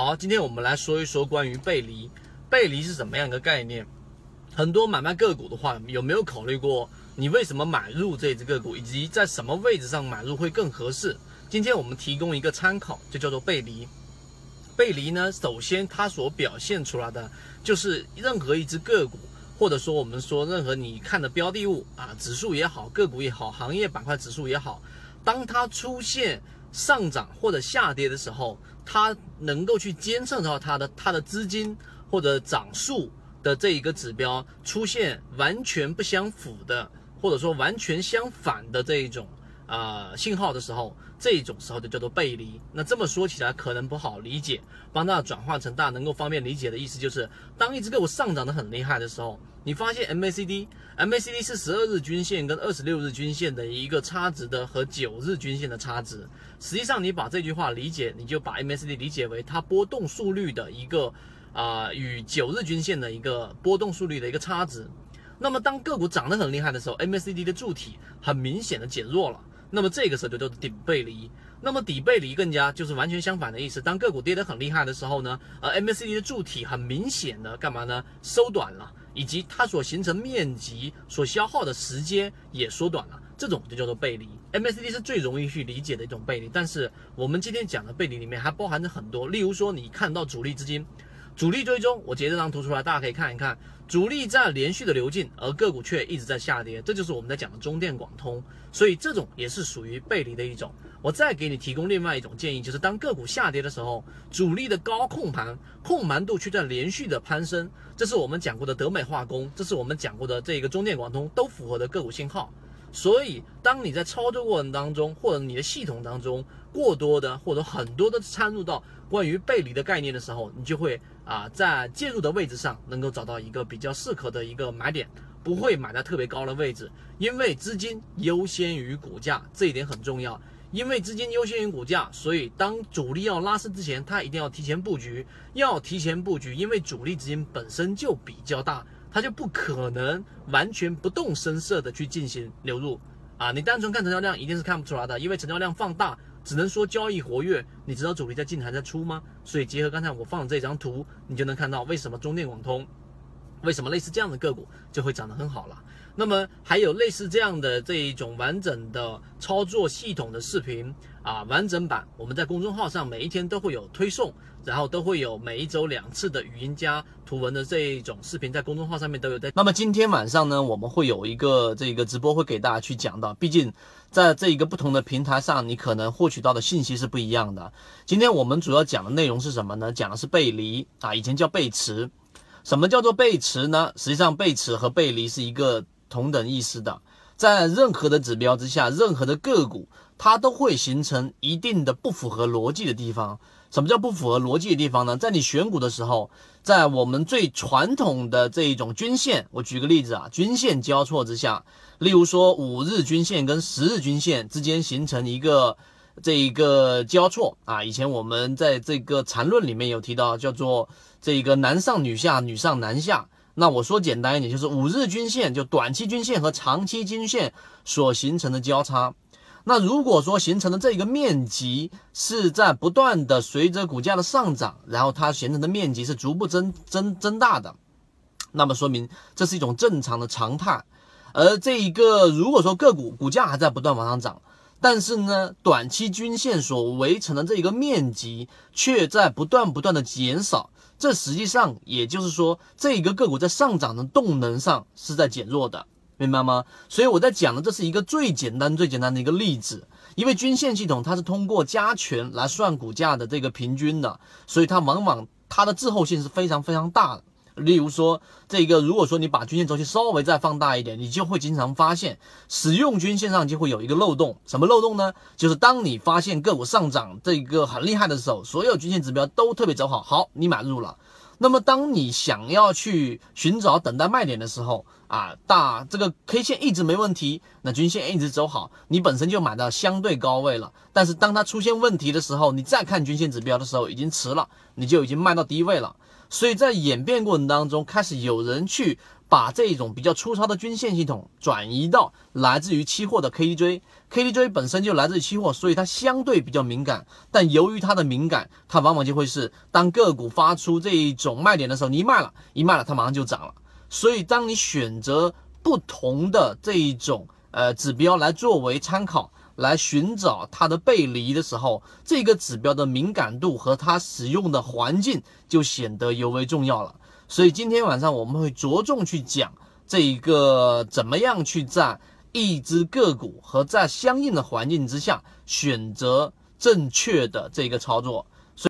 好，今天我们来说一说关于背离，背离是什么样一个概念？很多买卖个股的话，有没有考虑过你为什么买入这只个股，以及在什么位置上买入会更合适？今天我们提供一个参考，就叫做背离。背离呢，首先它所表现出来的就是任何一只个股，或者说我们说任何你看的标的物啊，指数也好，个股也好，行业板块指数也好，当它出现上涨或者下跌的时候，它能够去监测到它的它的资金或者涨速的这一个指标出现完全不相符的，或者说完全相反的这一种啊信号的时候，这种时候就叫做背离。那这么说起来可能不好理解，帮大家转化成大家能够方便理解的意思，就是当一只个股上涨的很厉害的时候。你发现 MACD，MACD 是十二日均线跟二十六日均线的一个差值的和九日均线的差值。实际上，你把这句话理解，你就把 MACD 理解为它波动速率的一个啊与九日均线的一个波动速率的一个差值。那么，当个股涨得很厉害的时候，MACD 的柱体很明显的减弱了。那么这个时候就叫做顶背离。那么底背离更加就是完全相反的意思。当个股跌得很厉害的时候呢，呃，MACD 的柱体很明显的干嘛呢？收短了。以及它所形成面积所消耗的时间也缩短了，这种就叫做背离。MACD 是最容易去理解的一种背离，但是我们今天讲的背离里面还包含着很多，例如说你看到主力资金、主力追踪，我截这张图出来，大家可以看一看。主力在连续的流进，而个股却一直在下跌，这就是我们在讲的中电广通，所以这种也是属于背离的一种。我再给你提供另外一种建议，就是当个股下跌的时候，主力的高控盘控盘度却在连续的攀升，这是我们讲过的德美化工，这是我们讲过的这个中电广通都符合的个股信号。所以，当你在操作过程当中，或者你的系统当中过多的或者很多的掺入到关于背离的概念的时候，你就会啊在介入的位置上能够找到一个比较适合的一个买点，不会买在特别高的位置，因为资金优先于股价，这一点很重要。因为资金优先于股价，所以当主力要拉升之前，它一定要提前布局，要提前布局，因为主力资金本身就比较大。它就不可能完全不动声色的去进行流入啊！你单纯看成交量一定是看不出来的，因为成交量放大只能说交易活跃，你知道主力在进还在出吗？所以结合刚才我放的这张图，你就能看到为什么中电广通，为什么类似这样的个股就会涨得很好了。那么还有类似这样的这一种完整的操作系统的视频啊，完整版我们在公众号上每一天都会有推送。然后都会有每一周两次的语音加图文的这一种视频，在公众号上面都有在。那么今天晚上呢，我们会有一个这个直播，会给大家去讲到。毕竟在这一个不同的平台上，你可能获取到的信息是不一样的。今天我们主要讲的内容是什么呢？讲的是背离啊，以前叫背驰。什么叫做背驰呢？实际上背驰和背离是一个同等意思的。在任何的指标之下，任何的个股，它都会形成一定的不符合逻辑的地方。什么叫不符合逻辑的地方呢？在你选股的时候，在我们最传统的这一种均线，我举个例子啊，均线交错之下，例如说五日均线跟十日均线之间形成一个这一个交错啊，以前我们在这个缠论里面有提到，叫做这一个男上女下，女上男下。那我说简单一点，就是五日均线就短期均线和长期均线所形成的交叉。那如果说形成的这个面积是在不断的随着股价的上涨，然后它形成的面积是逐步增增增大的，那么说明这是一种正常的常态。而这一个如果说个股股价还在不断往上涨，但是呢，短期均线所围成的这一个面积却在不断不断的减少，这实际上也就是说，这一个个股在上涨的动能上是在减弱的。明白吗？所以我在讲的这是一个最简单、最简单的一个例子，因为均线系统它是通过加权来算股价的这个平均的，所以它往往它的滞后性是非常非常大的。例如说，这个如果说你把均线周期稍微再放大一点，你就会经常发现使用均线上就会有一个漏洞。什么漏洞呢？就是当你发现个股上涨这个很厉害的时候，所有均线指标都特别走好，好，你买入了。那么，当你想要去寻找等待卖点的时候，啊，大这个 K 线一直没问题，那均线一直走好，你本身就买到相对高位了。但是当它出现问题的时候，你再看均线指标的时候，已经迟了，你就已经卖到低位了。所以在演变过程当中，开始有人去把这种比较粗糙的均线系统转移到来自于期货的 KDJ，KDJ 本身就来自于期货，所以它相对比较敏感。但由于它的敏感，它往往就会是当个股发出这一种卖点的时候，你一卖了，一卖了，它马上就涨了。所以当你选择不同的这一种呃指标来作为参考。来寻找它的背离的时候，这个指标的敏感度和它使用的环境就显得尤为重要了。所以今天晚上我们会着重去讲这一个怎么样去在一只个股和在相应的环境之下选择正确的这个操作。